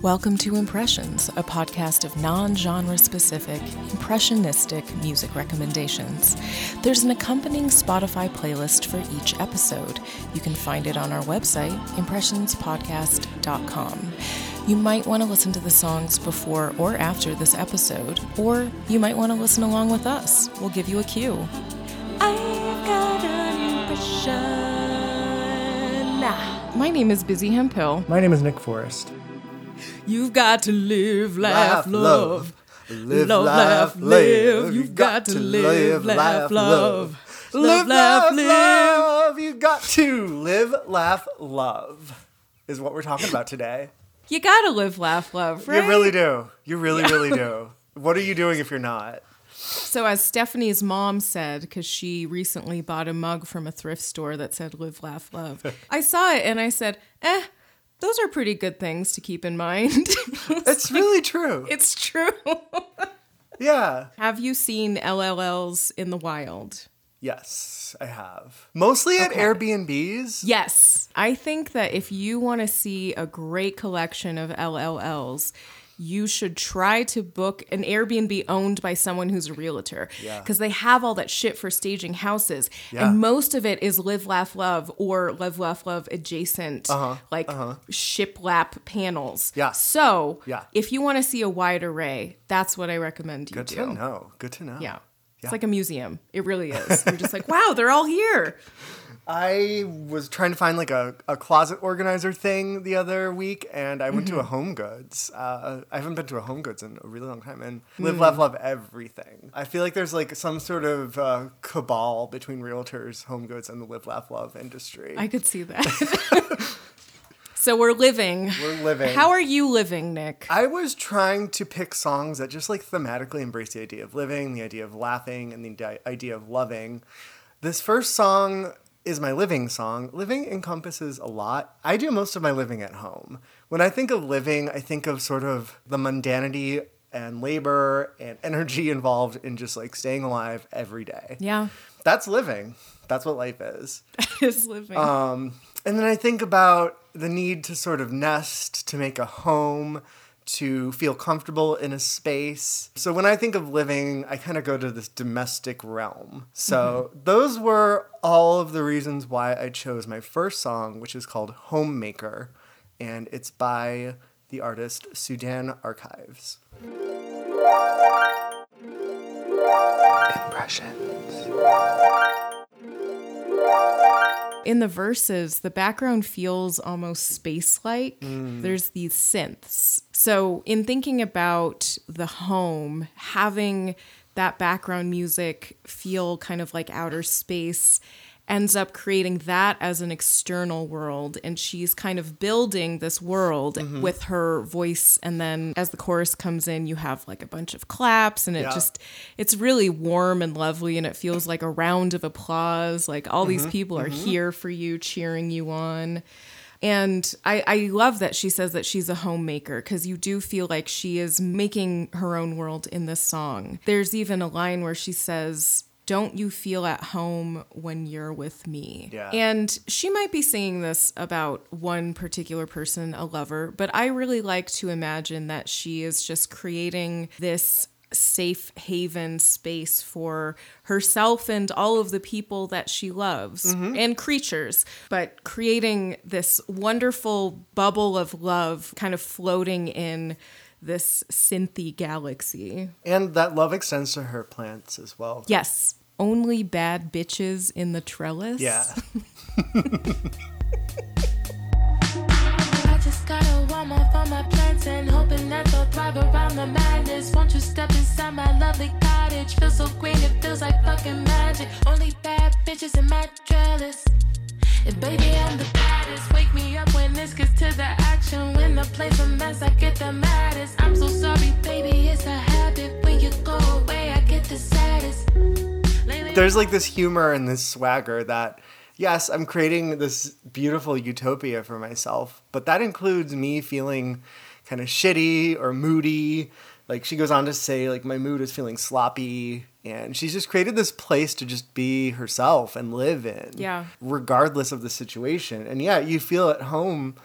Welcome to Impressions, a podcast of non genre specific, impressionistic music recommendations. There's an accompanying Spotify playlist for each episode. You can find it on our website, impressionspodcast.com. You might want to listen to the songs before or after this episode, or you might want to listen along with us. We'll give you a cue. My name is Busy Hempill. My name is Nick Forrest. You've got to live, laugh, love. Live, Love, laugh, live. You've got to live, laugh, love. Live, laugh, live. love. You've got to live, laugh, love. Is what we're talking about today. You gotta live, laugh, love, right? You really do. You really, really do. What are you doing if you're not? So, as Stephanie's mom said, because she recently bought a mug from a thrift store that said "Live, laugh, love," I saw it and I said, "Eh, those are pretty good things to keep in mind." It's really true. it's true. Yeah. Have you seen LLLs in the wild? Yes, I have. Mostly at Okay. Airbnbs. Yes. I think that if you want to see a great collection of LLLs, you should try to book an Airbnb owned by someone who's a realtor. Yeah. Because they have all that shit for staging houses. Yeah. And most of it is live, laugh, love or live, laugh, love adjacent, like shiplap panels. Uh-huh, Yeah. So Yeah. if you want to see a wide array, that's what I recommend you Good do. Good to know. Good to know. Yeah. It's like a museum. It really is. You're just like, wow, they're all here. I was trying to find like a, a closet organizer thing the other week, and I went to a Mm-hmm. Home Goods. Uh, I haven't been to a Home Goods in a really long time, and Mm. live, laugh, love everything. I feel like there's like some sort of uh, cabal between realtors, Home Goods, and the live, laugh, love industry. I could see that. so we're living. We're living. How are you living, Nick? I was trying to pick songs that just like thematically embrace the idea of living, the idea of laughing, and the idea of loving. This first song is my living song. Living encompasses a lot. I do most of my living at home. When I think of living, I think of sort of the mundanity and labor and energy involved in just like staying alive every day. yeah, That's living. That's what life is. is living. Um, and then I think about the need to sort of nest, to make a home, to feel comfortable in a space. So when I think of living, I kind of go to this domestic realm. So mm-hmm. those were all of the reasons why I chose my first song, which is called Homemaker, and it's by the artist Sudan Archives. Impressions. In the verses, the background feels almost space like. Mm. There's these synths. So, in thinking about the home, having that background music feel kind of like outer space ends up creating that as an external world. And she's kind of building this world Mm-hmm. with her voice. And then as the chorus comes in, you have like a bunch of claps, and it Yeah. just, it's really warm and lovely. And it feels like a round of applause. Like all these people are here for you, cheering you on. And I, I love that she says that she's a homemaker because you do feel like she is making her own world in this song. There's even a line where she says, Don't you feel at home when you're with me? Yeah. And she might be saying this about one particular person, a lover, but I really like to imagine that she is just creating this safe haven space for herself and all of the people that she loves mm-hmm. and creatures, but creating this wonderful bubble of love kind of floating in this synthy galaxy. And that love extends to her plants as well. Yes, only bad bitches in the trellis. Yeah. Gotta warm up on my plants and hoping that they'll thrive around the madness. Won't you step inside my lovely cottage? Feels so green, it feels like fucking magic. Only bad bitches in my trellis. And baby, I'm the baddest. Wake me up when this gets to the action. When the place a mess, I get the maddest. I'm so sorry, baby, it's a habit. When you go away, I get the saddest. There's like this humor and this swagger that yes i'm creating this beautiful utopia for myself but that includes me feeling kind of shitty or moody. Like she goes on to say like my mood is feeling sloppy and she's just created this place to just be herself and live in Yeah. regardless of the situation. And yeah you feel at home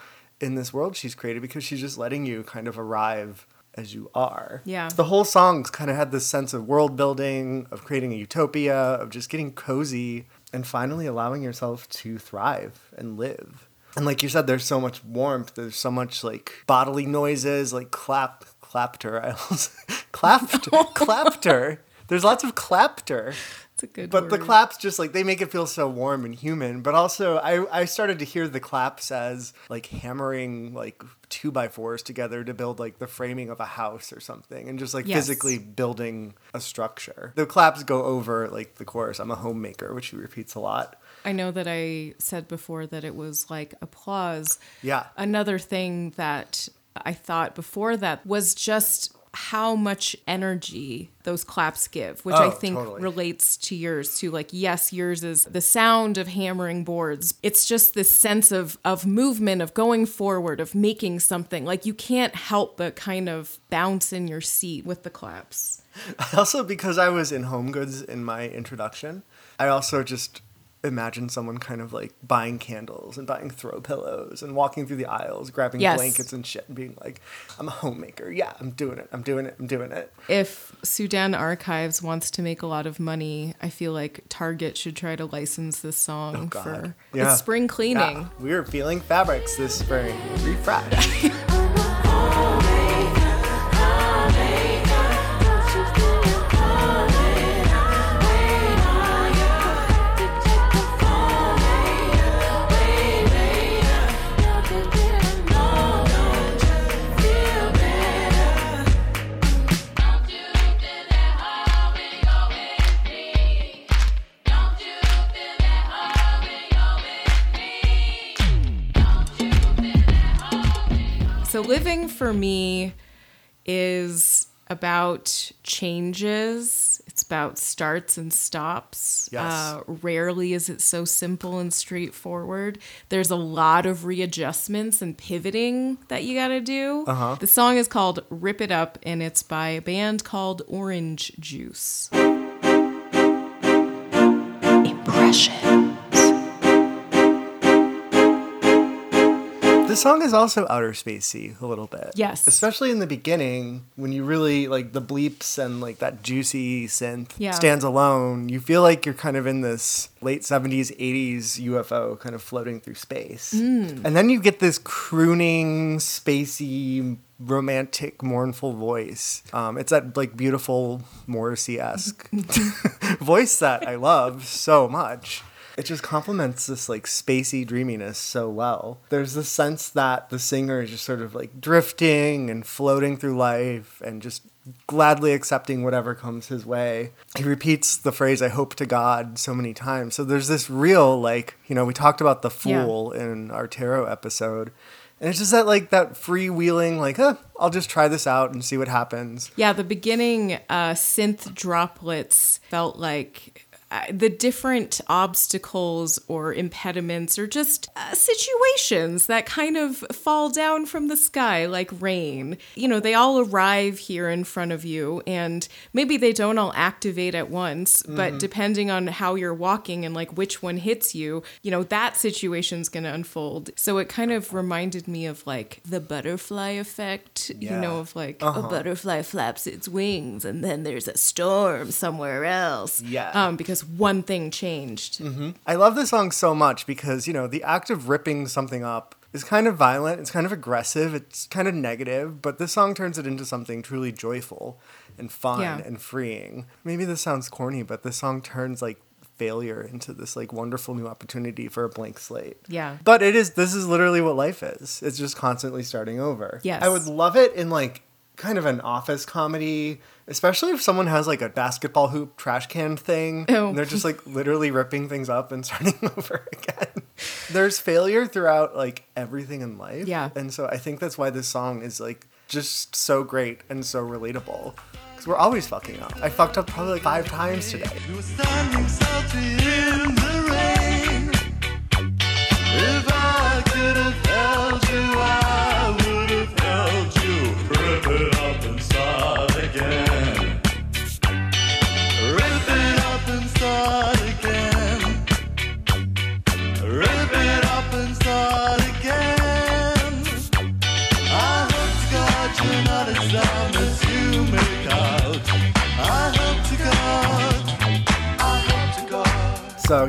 in this world she's created because she's just letting you kind of arrive as you are. Yeah. The whole song's kind of had this sense of world building, of creating a utopia, of just getting cozy and finally allowing yourself to thrive and live. And like you said, there's so much warmth. There's so much like bodily noises, like clap, clapter. I almost clapped, clapter. There's lots of clapter. A good But the claps just like they make it feel so warm and human. But also, I I started to hear the claps as like hammering like two by fours together to build like the framing of a house or something, and just like Yes. physically building a structure. The claps go over like the chorus. I'm a homemaker, which he repeats a lot. I know that I said before that it was like applause. Yeah. Another thing that I thought before that was just how much energy those claps give, which I Oh, think totally. relates to yours too. Like, yes, yours is the sound of hammering boards. It's just this sense of of movement, of going forward, of making something. Like you can't help but kind of bounce in your seat with the claps. Also, because I was in Home Goods in my introduction, I also just imagined someone kind of like buying candles and buying throw pillows and walking through the aisles, grabbing Yes. blankets and shit, and being like, "I'm a homemaker. Yeah, I'm doing it. I'm doing it. I'm doing it." If Sudan Archives wants to make a lot of money, I feel like Target should try to license this song Oh, for Yeah. it's spring cleaning. Yeah, we are feeling fabrics this spring. Refresh. living for me is about changes. It's about starts and stops. Yes. Uh, rarely is it so simple and straightforward. There's a lot of readjustments and pivoting that you got to do. Uh-huh. The song is called "Rip It Up" and it's by a band called Orange Juice. This song is also outer spacey a little bit. Yes. Especially in the beginning when you really like the bleeps and like that juicy synth Yeah. stands alone. You feel like you're kind of in this late 70s, 80s UFO kind of floating through space. Mm. And then you get this crooning, spacey, romantic, mournful voice. Um, it's that like beautiful Morrissey esque voice that I love so much. It just complements this like spacey dreaminess so well. There's this sense that the singer is just sort of like drifting and floating through life and just gladly accepting whatever comes his way. He repeats the phrase, I hope to God, so many times. So there's this real, like, you know, we talked about the Yeah. fool in our tarot episode. And it's just that, like, that freewheeling, like, huh, I'll just try this out and see what happens. Yeah, the beginning uh, synth droplets felt like the different obstacles or impediments or just uh, situations that kind of fall down from the sky like rain. You know, they all arrive here in front of you, and maybe they don't all activate at once, but depending on how you're walking and like which one hits you, you know, that situation's going to unfold. So it kind of reminded me of like the butterfly effect, you know, of like a butterfly flaps its wings and then there's a storm somewhere else. Yeah. Um, because one thing changed. Mm-hmm. I love this song so much because, you know, the act of ripping something up is kind of violent, it's kind of aggressive, it's kind of negative, but this song turns it into something truly joyful and fun Yeah. and freeing. Maybe this sounds corny, but this song turns like failure into this like wonderful new opportunity for a blank slate. Yeah. But it is this is literally what life is. It's just constantly starting over. Yes. I would love it in like kind of an office comedy, especially if someone has like a basketball hoop trash can thing. Oh. And they're just like literally ripping things up and starting over again. There's failure throughout like everything in life. Yeah. And so I think that's why this song is like just so great and so relatable. Because we're always fucking up. I fucked up probably like five times today. You were standing salty in the rain. If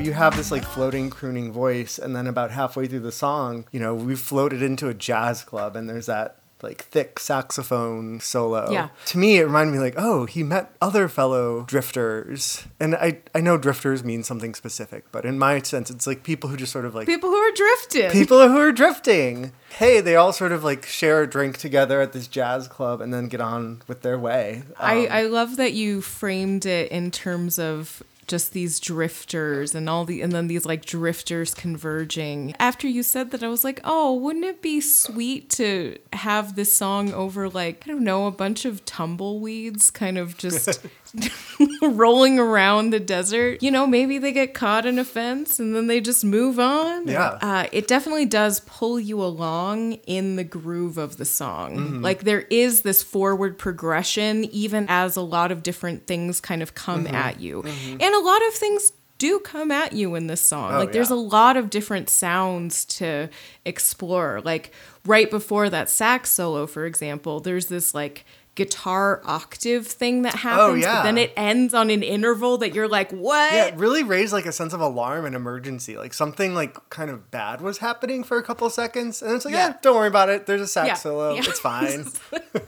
you have this like floating crooning voice, and then about halfway through the song, you know, we floated into a jazz club, and there's that like thick saxophone solo. Yeah. To me, it reminded me like, oh, he met other fellow drifters, and I I know drifters mean something specific, but in my sense, it's like people who just sort of like People who are drifting. people who are drifting. Hey, they all sort of like share a drink together at this jazz club and then get on with their way. I, Um, I love that you framed it in terms of just these drifters and all the and then these like drifters converging. After you said that I was like, "Oh, wouldn't it be sweet to have this song over like, I don't know, a bunch of tumbleweeds kind of just rolling around the desert. You know, maybe they get caught in a fence and then they just move on. Yeah. Uh, it definitely does pull you along in the groove of the song. Mm-hmm. Like there is this forward progression, even as a lot of different things kind of come mm-hmm. at you. Mm-hmm. And a lot of things do come at you in this song. Oh, like there's yeah. a lot of different sounds to explore. Like right before that sax solo, for example, there's this like guitar octave thing that oh, happens, oh, yeah. but then it ends on an interval that you're like, what? Yeah, it really raised like a sense of alarm and emergency. Like something like kind of bad was happening for a couple seconds, and it's like, yeah, Yeah. don't worry about it. There's a sax Yeah, solo. It's fine.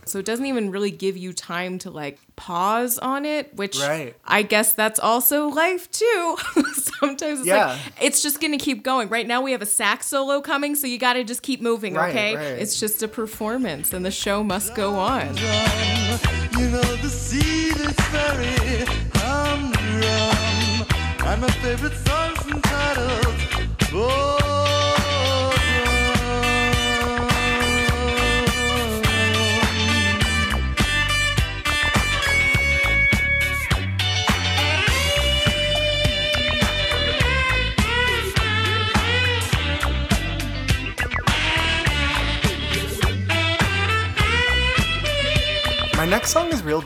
So it doesn't even really give you time to like pause on it, which Right. I guess that's also life too. Sometimes it's Yeah. like it's just gonna keep going. Right now we have a sax solo coming, so you gotta just keep moving, Right, okay? right. It's just a performance and the show must go on. You know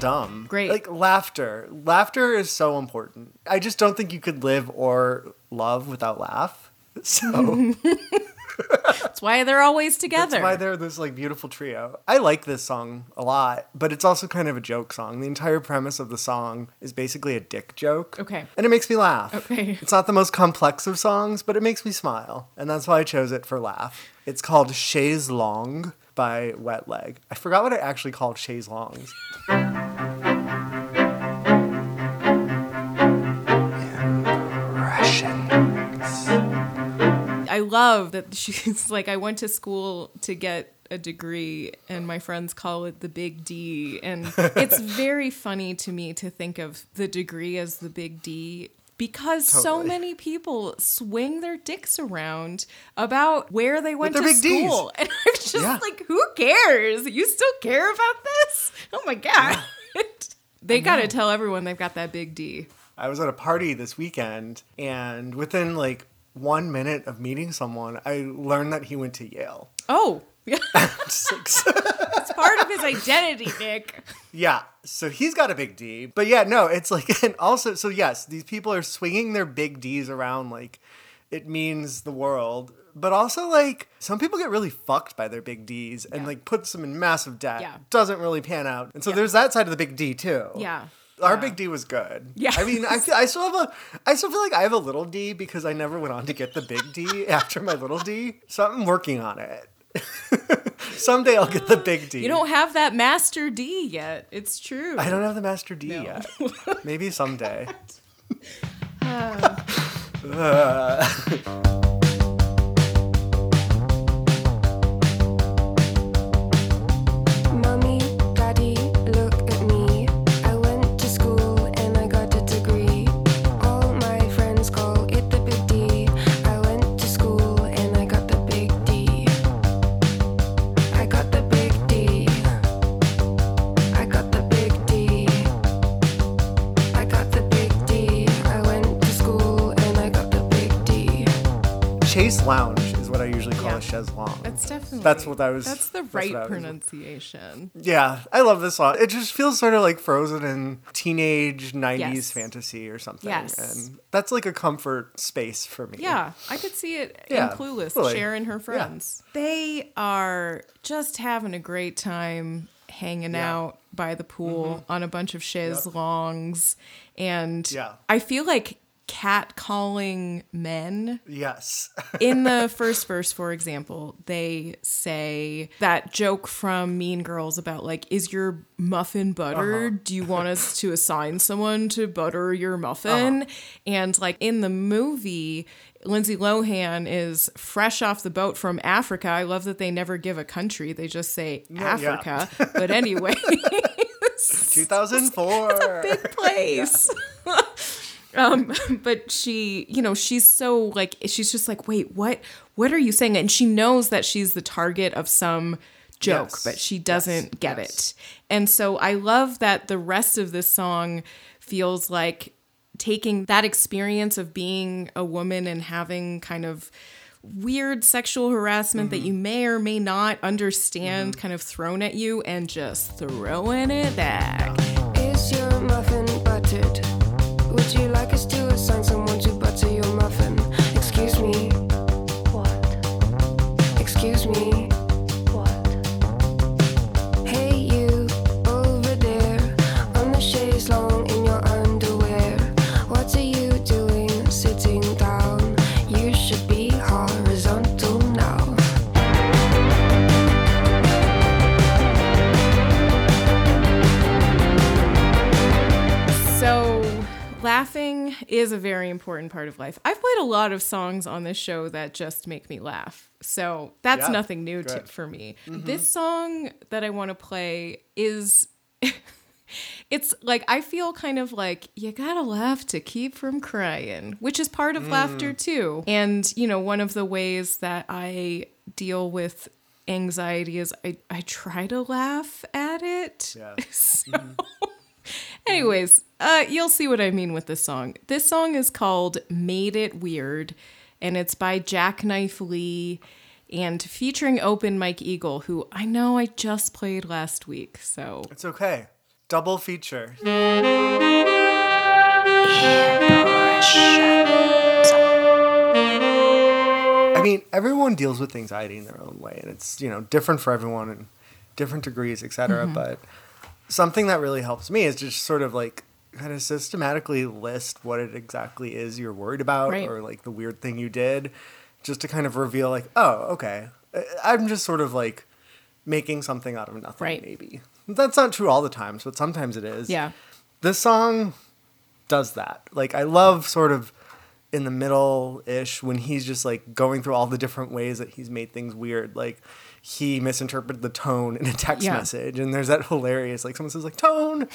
dumb. Great. Like laughter. Laughter is so important. I just don't think you could live or love without laugh. So That's why they're always together. that's why they're this like beautiful trio. I like this song a lot, but it's also kind of a joke song. The entire premise of the song is basically a dick joke. Okay. And it makes me laugh. Okay. It's not the most complex of songs, but it makes me smile. And that's why I chose it for laugh. It's called Chaise Longue by Wet Leg. I forgot what I actually called Chaise Longues. I love that she's like, I went to school to get a degree, and my friends call it the big D. And it's very funny to me to think of the degree as the big D. Because so many people swing their dicks around about where they went to school. And I'm just Yeah. like, who cares? You still care about this? Oh my God. they got to tell everyone they've got that big D. I was at a party this weekend, and within like one minute of meeting someone, I learned that he went to Yale. Oh, yeah. It's part of his identity, Nick. yeah, so he's got a big D. But yeah, no, it's like, and also, so yes, these people are swinging their big Ds around like it means the world. But also, like, some people get really fucked by their big Ds and Yeah. like puts them in massive debt. Yeah. Doesn't really pan out. And so Yeah. there's that side of the big D too. Yeah. Our Yeah. big D was good. Yeah. I mean, I, feel, I still have a, I still feel like I have a little D because I never went on to get the big D after my little D. So I'm working on it. Someday I'll get the big D. You don't have that master D yet. It's true. I don't have the master D No. yet. Maybe someday. Mommy, uh. uh. Lounge is what I usually call Yeah. a chaise longue. That's definitely. That's what I was- That's the right what I was- pronunciation. Yeah, I love this song. It just feels sort of like frozen in teenage 90s Yes. fantasy or something. Yes. And that's like a comfort space for me. Yeah, I could see it Yeah, in Clueless, really. Cher and her friends. They are just having a great time hanging Yeah. out by the pool mm-hmm. on a bunch of chaise longues. And Yeah. I feel like catcalling men. Yes. In the first verse, for example, they say that joke from Mean Girls about like, is your muffin buttered? Uh-huh. Do you want us to assign someone to butter your muffin? Uh-huh. And like in the movie, Lindsay Lohan is fresh off the boat from Africa. I love that they never give a country; they just say yeah. Africa. But anyway, 2004. big place. Um, but she, you know, she's so like she's just like, wait, what? What are you saying? And she knows that she's the target of some joke, Yes. but she doesn't Yes. get Yes. it. And so I love that the rest of this song feels like taking that experience of being a woman and having kind of weird sexual harassment that you may or may not understand kind of thrown at you and just throwing it back. Excuse me. Important part of life. I've played a lot of songs on this show that just make me laugh. So, that's Yeah, nothing new to, for me. Mm-hmm. This song that I want to play is. It's like I feel kind of like you gotta laugh to keep from crying, which is part of laughter mm. too. And you know, one of the ways that I deal with anxiety is I, I try to laugh at it. Yeah. So, mm-hmm. Anyways, uh, you'll see what I mean with this song. This song is called Made It Weird, and it's by Jacknife Lee and featuring Open Mike Eagle, who I know I just played last week. So It's okay. Double feature. I mean, everyone deals with anxiety in their own way, and it's you know different for everyone and different degrees, etc. Mm-hmm. But something that really helps me is just sort of like kind of systematically list what it exactly is you're worried about, Right. or like the weird thing you did, just to kind of reveal like, oh, okay, I'm just sort of like making something out of nothing, Right. maybe. That's not true all the times, but sometimes it is yeah, this song does that. Like I love sort of in the middle ish when he's just like going through all the different ways that he's made things weird. Like he misinterpreted the tone in a text Yeah. message and there's that hilarious like someone says like tone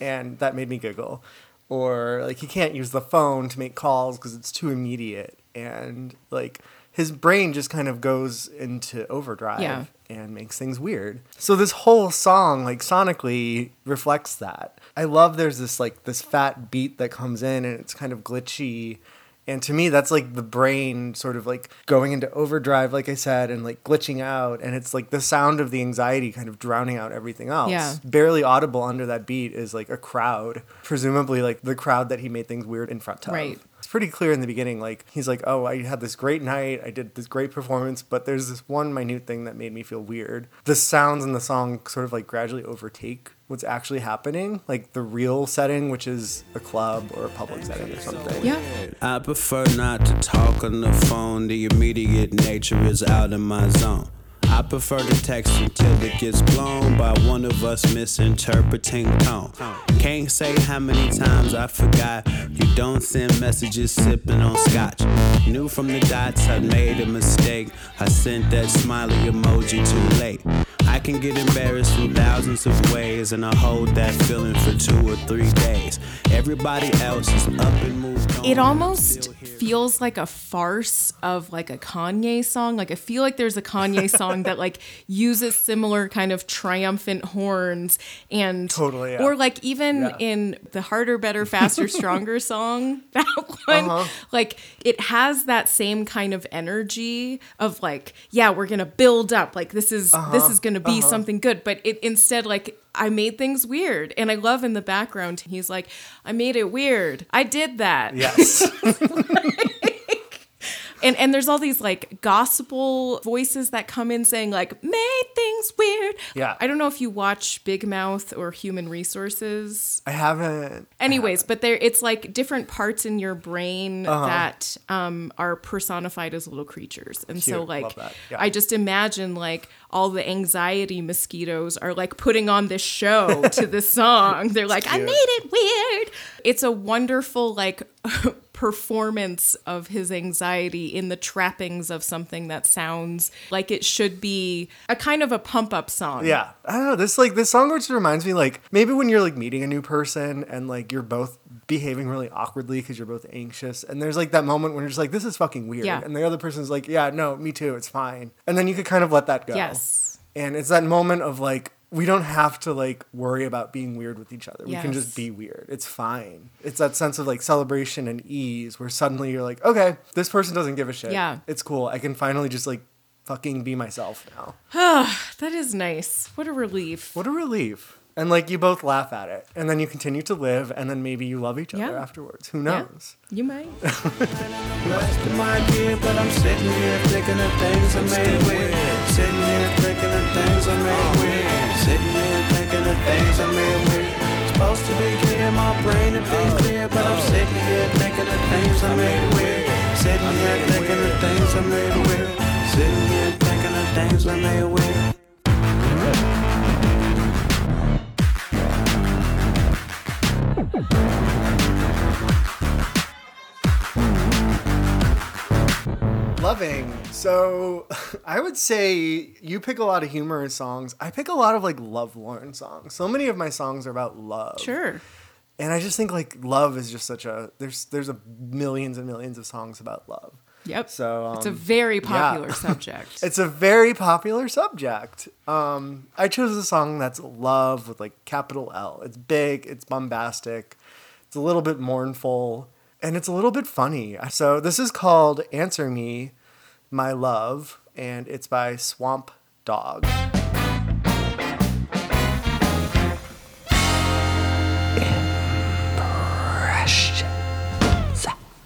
and that made me giggle. Or like he can't use the phone to make calls because it's too immediate and like his brain just kind of goes into overdrive Yeah. and makes things weird. So this whole song, like sonically, reflects that. I love there's this like this fat beat that comes in and it's kind of glitchy. And to me, that's like the brain sort of like going into overdrive, like I said, and like glitching out. And it's like the sound of the anxiety kind of drowning out everything else. Yeah. Barely audible under that beat is like a crowd, presumably like the crowd that he made things weird in front of. Right. It's pretty clear in the beginning. Like he's like, "Oh, I had this great night. I did this great performance, but there's this one minute thing that made me feel weird." The sounds in the song sort of like gradually overtake what's actually happening, like the real setting, which is a club or a public setting or something. yeah. I prefer not to talk on the phone. The immediate nature is out of my zone. I prefer to text until it gets blown by one of us misinterpreting tone. Can't say how many times I forgot you don't send messages sipping on scotch. Knew from the dots I made a mistake. I sent that smiley emoji too late. I can get embarrassed in thousands of ways, and I hold that feeling for two or three days. Everybody else is up and moved on. It almost feels like a farce of like a Kanye song. Like I feel like there's a Kanye song that like uses similar kind of triumphant horns and Totally, yeah. or like even Yeah. in the harder, better, faster, stronger song, that one, Uh-huh. like it has that same kind of energy of like, yeah, we're gonna build up. Like this is Uh-huh. this is gonna be uh-huh. something good. But it instead like I made things weird. And I love in the background, he's like, I made it weird. I did that. Yes. and and there's all these like gospel voices that come in saying like made things weird. Yeah. I don't know if you watch Big Mouth or Human Resources. I haven't. Anyways, but there it's like different parts in your brain Uh-huh. that um, are personified as little creatures, and so like Yeah. I just imagine like all the anxiety mosquitoes are like putting on this show to this song. They're like, I made it weird. It's a wonderful like performance of his anxiety in the trappings of something that sounds like it should be a kind of a pump up song. Yeah, I don't know. This like this song just reminds me like maybe when you're like meeting a new person and like you're both behaving really awkwardly because you're both anxious, and there's like that moment when you're just like, this is fucking weird, Yeah. and the other person's like, yeah, no, me too, it's fine, and then you could kind of let that go. Yes. and it's that moment of like. We don't have to like worry about being weird with each other. We can just be weird. It's fine. It's that sense of like celebration and ease where suddenly you're like, okay, this person doesn't give a shit. Yeah. It's cool. I can finally just like fucking be myself now. That is nice. What a relief. What a relief. And like you both laugh at it. And then you continue to live and then maybe you love each other Yeah. afterwards. Who Yeah. knows? You might. Sitting here thinking of things I made weird. Sitting here thinking of things I made weird. Things. Supposed to be clear, my brain and be clear, but I'm sitting here thinking of things I made weird. Sitting here thinking of things I made weird. Sitting here thinking of things I made weird. Loving. So I would say you pick a lot of humorous songs. I pick a lot of like lovelorn songs. So many of my songs are about love. Sure. And I just think like love is just such a there's there's a millions and millions of songs about love. Yep. So, it's a um, very yeah. popular subject. It's a very popular subject. Um, I chose a song that's love with like capital L. It's big, it's bombastic, it's a little bit mournful, and it's a little bit funny. So this is called Answer Me, My Love, and it's by Swamp Dogg.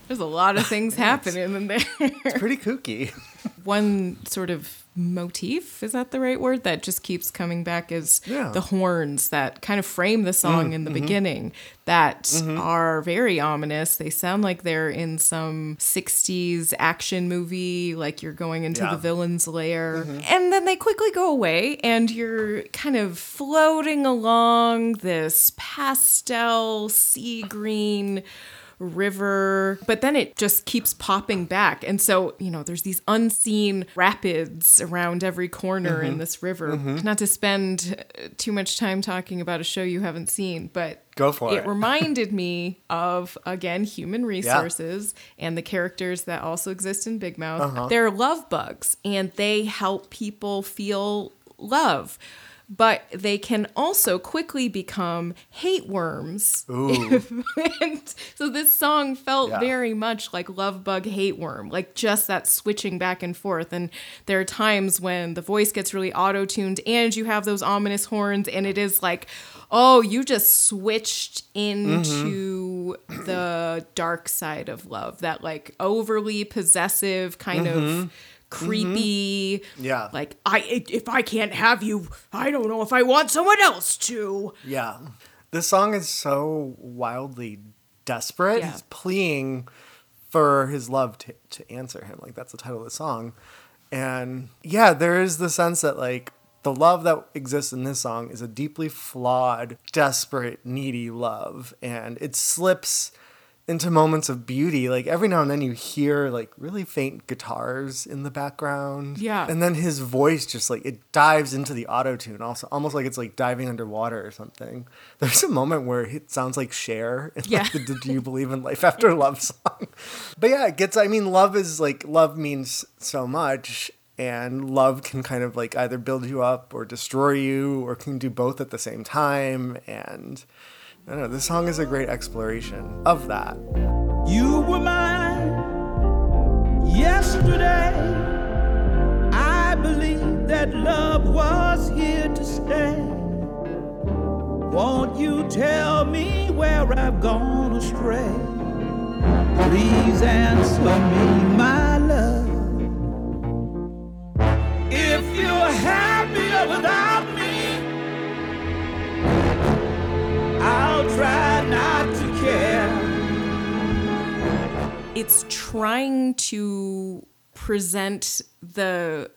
There's a lot of things happening in there. It's pretty kooky. One sort of motif, is that the right word? That just keeps coming back is Yeah. Mm, the horns that kind of frame the song in the beginning that mm-hmm. are very ominous. They sound like they're in some 60s action movie, like you're going into Yeah. Mm-hmm. the villain's lair. And then they quickly go away, and you're kind of floating along this pastel sea green river, but then it just keeps popping back. And so, you know, there's these unseen rapids around every corner Mm-hmm. in this river. Not to spend uh, too much time talking about a show you haven't seen, but Go for it it. reminded me of again human resources and the characters that also exist in Big Mouth. Uh-huh. They're love bugs and they help people feel love. But they can also quickly become hate worms. so this song felt Yeah. very much like love bug hate worm, like just that switching back and forth. And there are times when the voice gets really auto tuned and you have those ominous horns, and it is like, oh, you just switched into mm-hmm. the dark side of love, that like overly possessive kind of mm-hmm. Creepy mm-hmm. Yeah. like i if i can't have you i don't know if i want someone else to Yeah. This song is so wildly desperate. Yeah. He's pleading for his love to, to answer him. Like, that's the title of the song. And yeah, there is the sense that, like, the love that exists in this song is a deeply flawed, desperate, needy love. And it slips into moments of beauty. Like, every now and then you hear, like, really faint guitars in the background. Yeah. And then his voice just, like, it dives into the auto tune, also, almost like it's like diving underwater or something. There's a moment where it sounds like Cher in Yeah. like, the Do You Believe in Life After Love song. But yeah, it gets, I mean, love is like, love means so much. And love can kind of like either build you up or destroy you, or can do both at the same time. And I don't know, this song is a great exploration of that. You were mine yesterday. I believe that love was here to stay. Won't you tell me where I've gone astray? Please answer me, my love. If you're happier without try not to care. it's trying to present the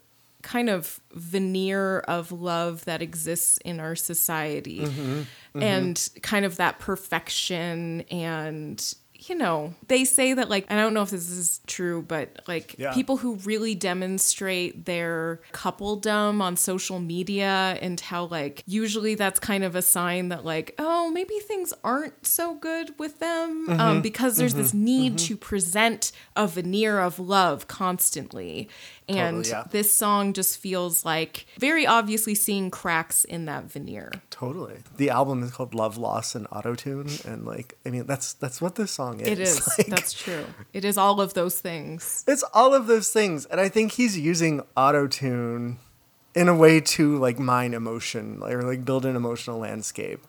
kind of veneer of love that exists in our society mm-hmm. Mm-hmm. and kind of that perfection and you know they say that like i don't know if this is true but like Yeah. people who really demonstrate their coupledom on social media and how like usually that's kind of a sign that like oh maybe things aren't so good with them Mm-hmm. um, because there's this need to present a veneer of love constantly and Totally, yeah. this song just feels like very obviously seeing cracks in that veneer Totally. The album is called Love, Loss, and Autotune, and like, I mean, that's that's what this song is. it is Like, that's true it is all of those things it's all of those things, and I think he's using autotune in a way to like mine emotion or like build an emotional landscape.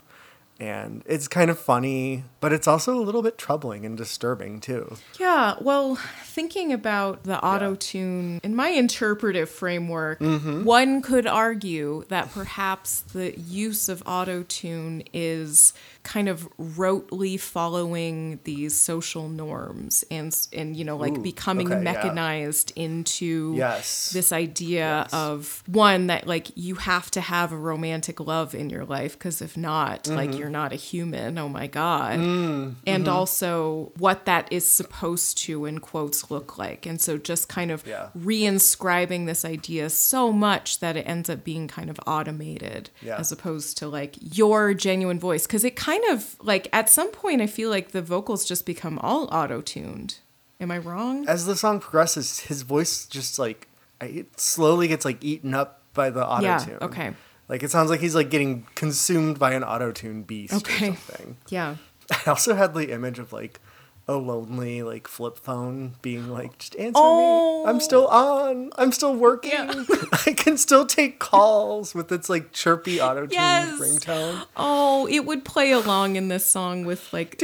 And it's kind of funny, but it's also a little bit troubling and disturbing too. Yeah, well, thinking about the auto tune in my interpretive framework, Mm-hmm. one could argue that perhaps the use of auto tune is kind of rotely following these social norms and and you know like Ooh, becoming okay, yeah. mechanized into Yes. this idea of one that like you have to have a romantic love in your life because if not Mm-hmm. like you're not a human oh my god Mm, and mm-hmm. also what that is supposed to in quotes look like and so just kind of Yeah. reinscribing this idea so much that it ends up being kind of automated Yeah. as opposed to like your genuine voice because it kind of like at some point i feel like the vocals just become all auto-tuned am i wrong As the song progresses, his voice just like it slowly gets like eaten up by the autotune. okay. Like it sounds like he's like getting consumed by an autotune beast Okay. or something. yeah I also had the image of like a lonely like flip phone being like, just answer Oh. me. I'm still on. I'm still working. Yeah. I can still take calls with its like chirpy auto tune Yes. ringtone. oh it would play along in this song with like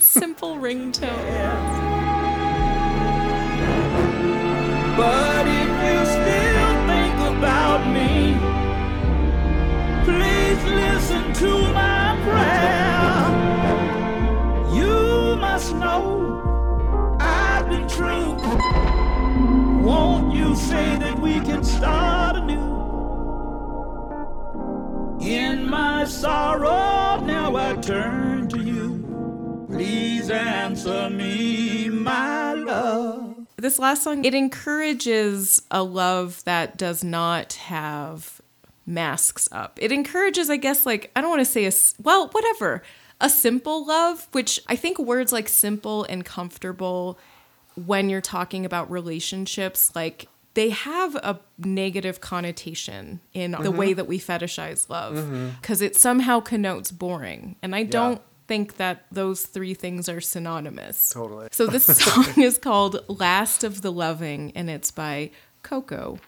simple ringtone But if you still think about me, please listen to my prayer. Must know I've been true. Won't you say that we can start anew? In my sorrow, now I turn to you. Please answer me, my love. this last song it encourages a love that does not have masks up it encourages i guess like i don't want to say a well whatever a simple love which i think words like simple and comfortable when you're talking about relationships like they have a negative connotation in the mm-hmm. way that we fetishize love mm-hmm. because it somehow connotes boring. And i don't think that those three things are synonymous. Totally. so this song is called Last of the Loving and it's by Coco.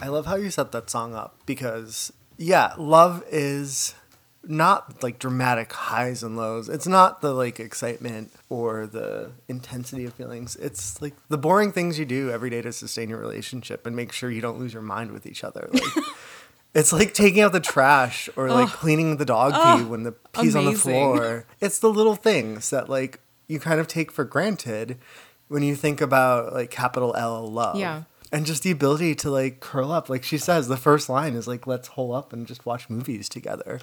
I love how you set that song up because, yeah, love is not like dramatic highs and lows. It's not the like excitement or the intensity of feelings. It's like the boring things you do every day to sustain your relationship and make sure you don't lose your mind with each other. Like, it's like taking out the trash or like cleaning the dog pee when the pee's on the floor. It's the little things that like you kind of take for granted when you think about like capital L love Yeah. And just the ability to like curl up. Like she says the first line is like let's hole up and just watch movies together.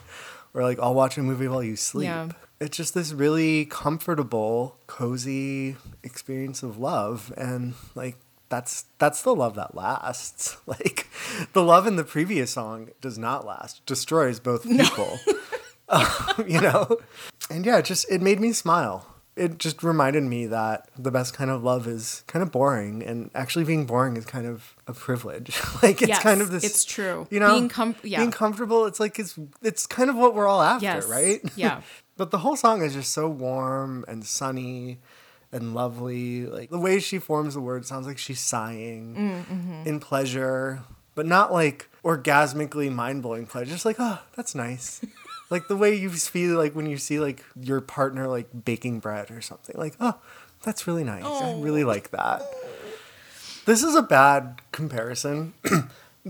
Or like i'll watch a movie while you sleep. Yeah. it's just this really comfortable cozy experience of love and like that's that's the love that lasts. Like the love in the previous song does not last. Destroys both people. You know? And yeah it just it made me smile it just reminded me that the best kind of love is kind of boring and actually being boring is kind of a privilege like it's Yes, kind of this it's true. you know Being com- yeah. being comfortable it's like it's it's kind of what we're all after Yes, right yeah. but the whole song is just so warm and sunny and lovely like the way she forms the words sounds like she's sighing Mm, in pleasure but not like orgasmically mind-blowing pleasure just like oh that's nice Like the way you feel like when you see like your partner like baking bread or something. Like, oh, that's really nice. I oh. really like that. This is a bad comparison.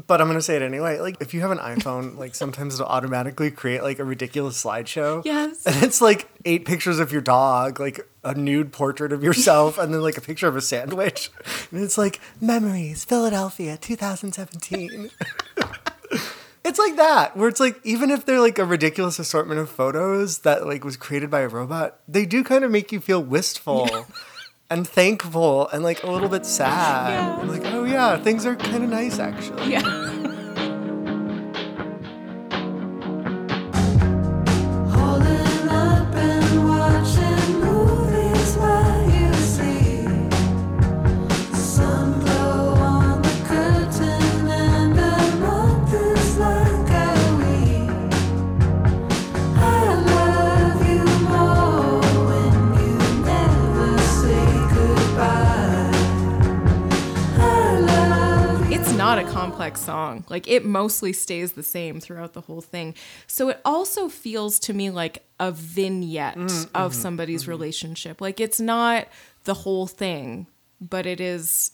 But I'm gonna say it anyway. Like, if you have an iPhone, like sometimes it'll automatically create like a ridiculous slideshow. Yes. And it's like eight pictures of your dog, like a nude portrait of yourself, and then like a picture of a sandwich. And it's like memories, Philadelphia, 2017. It's like that, where it's like even if they're like a ridiculous assortment of photos that like was created by a robot, they do kind of make you feel wistful and thankful and like a little bit sad. Yeah. Like, oh yeah, things are kind of nice actually. Yeah. not a complex song. Like it mostly stays the same throughout the whole thing. So it also feels to me like a vignette mm, of mm-hmm, somebody's mm-hmm. relationship. Like it's not the whole thing, but it is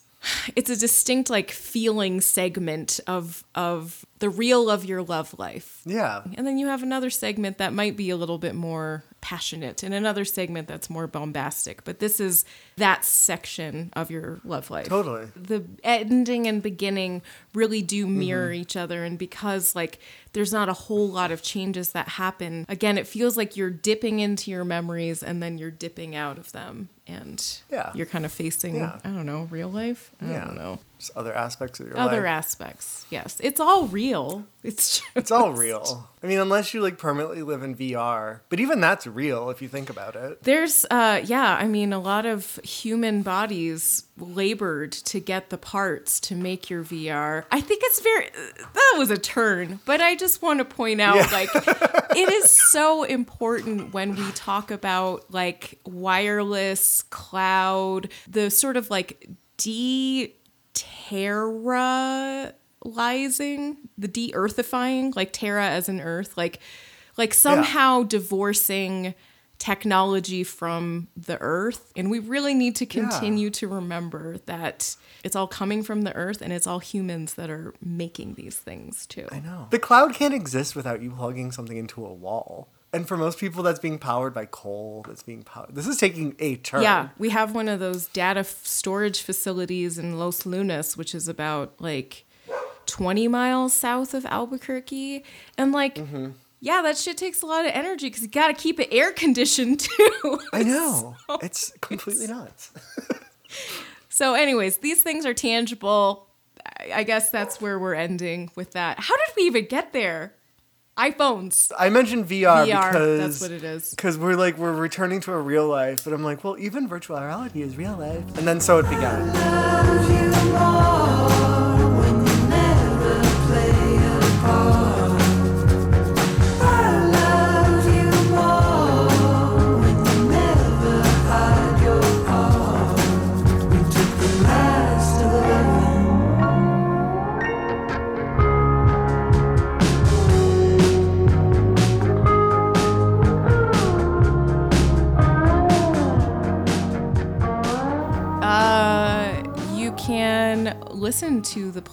it's a distinct like feeling segment of of the real of your love life. Yeah. And then you have another segment that might be a little bit more passionate and another segment that's more bombastic. But this is that section of your love life. Totally. The ending and beginning really do mm-hmm. mirror each other. And because, like, there's not a whole lot of changes that happen, again, it feels like you're dipping into your memories and then you're dipping out of them. And Yeah. you're kind of facing, Yeah. I don't know, real life? I Yeah. don't know. Just other aspects of your life. Other life. aspects. Yes. It's all real. It's just, It's all real. I mean, unless you like permanently live in VR, but even that's real if you think about it. There's, uh, yeah, I mean, a lot of human bodies labored to get the parts to make your VR. I think it's very, that was a turn, but I just want to point out, Yeah. like, it is so important when we talk about like wireless cloud, the sort of like de terraizing, the de-earthifying, like terra as an earth, like like somehow divorcing technology from the earth. And we really need to continue to remember that it's all coming from the earth and it's all humans that are making these things too. I know. The cloud can't exist without you plugging something into a wall. And for most people, that's being powered by coal. That's being powered. This is taking a turn. Yeah, we have one of those data f- storage facilities in Los Lunas, which is about like 20 miles south of Albuquerque. And like, Mm-hmm. Yeah, that shit takes a lot of energy because you got to keep it air conditioned too. I know. It's completely nuts. So, anyways, these things are tangible. I I guess that's where we're ending with that. How did we even get there? iPhones. I mentioned VR, VR, because that's what it is. Because we're like we're returning to a real life, but I'm like, well, even virtual reality is real life. And then so it began.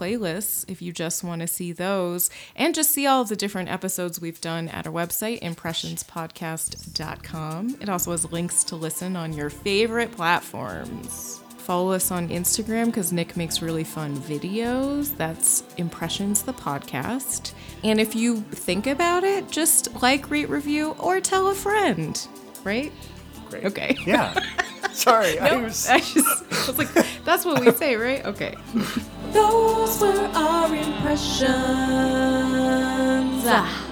Playlists if you just want to see those and just see all the different episodes we've done at our website, impressionspodcast.com. It also has links to listen on your favorite platforms. Follow us on Instagram because Nick makes really fun videos. That's Impressions the Podcast. And if you think about it, just like, rate, review, or tell a friend, right? Great. Okay. Yeah. Sorry, I was. I just I was like, that's what we say, right? Okay. Those were our impressions. Ah.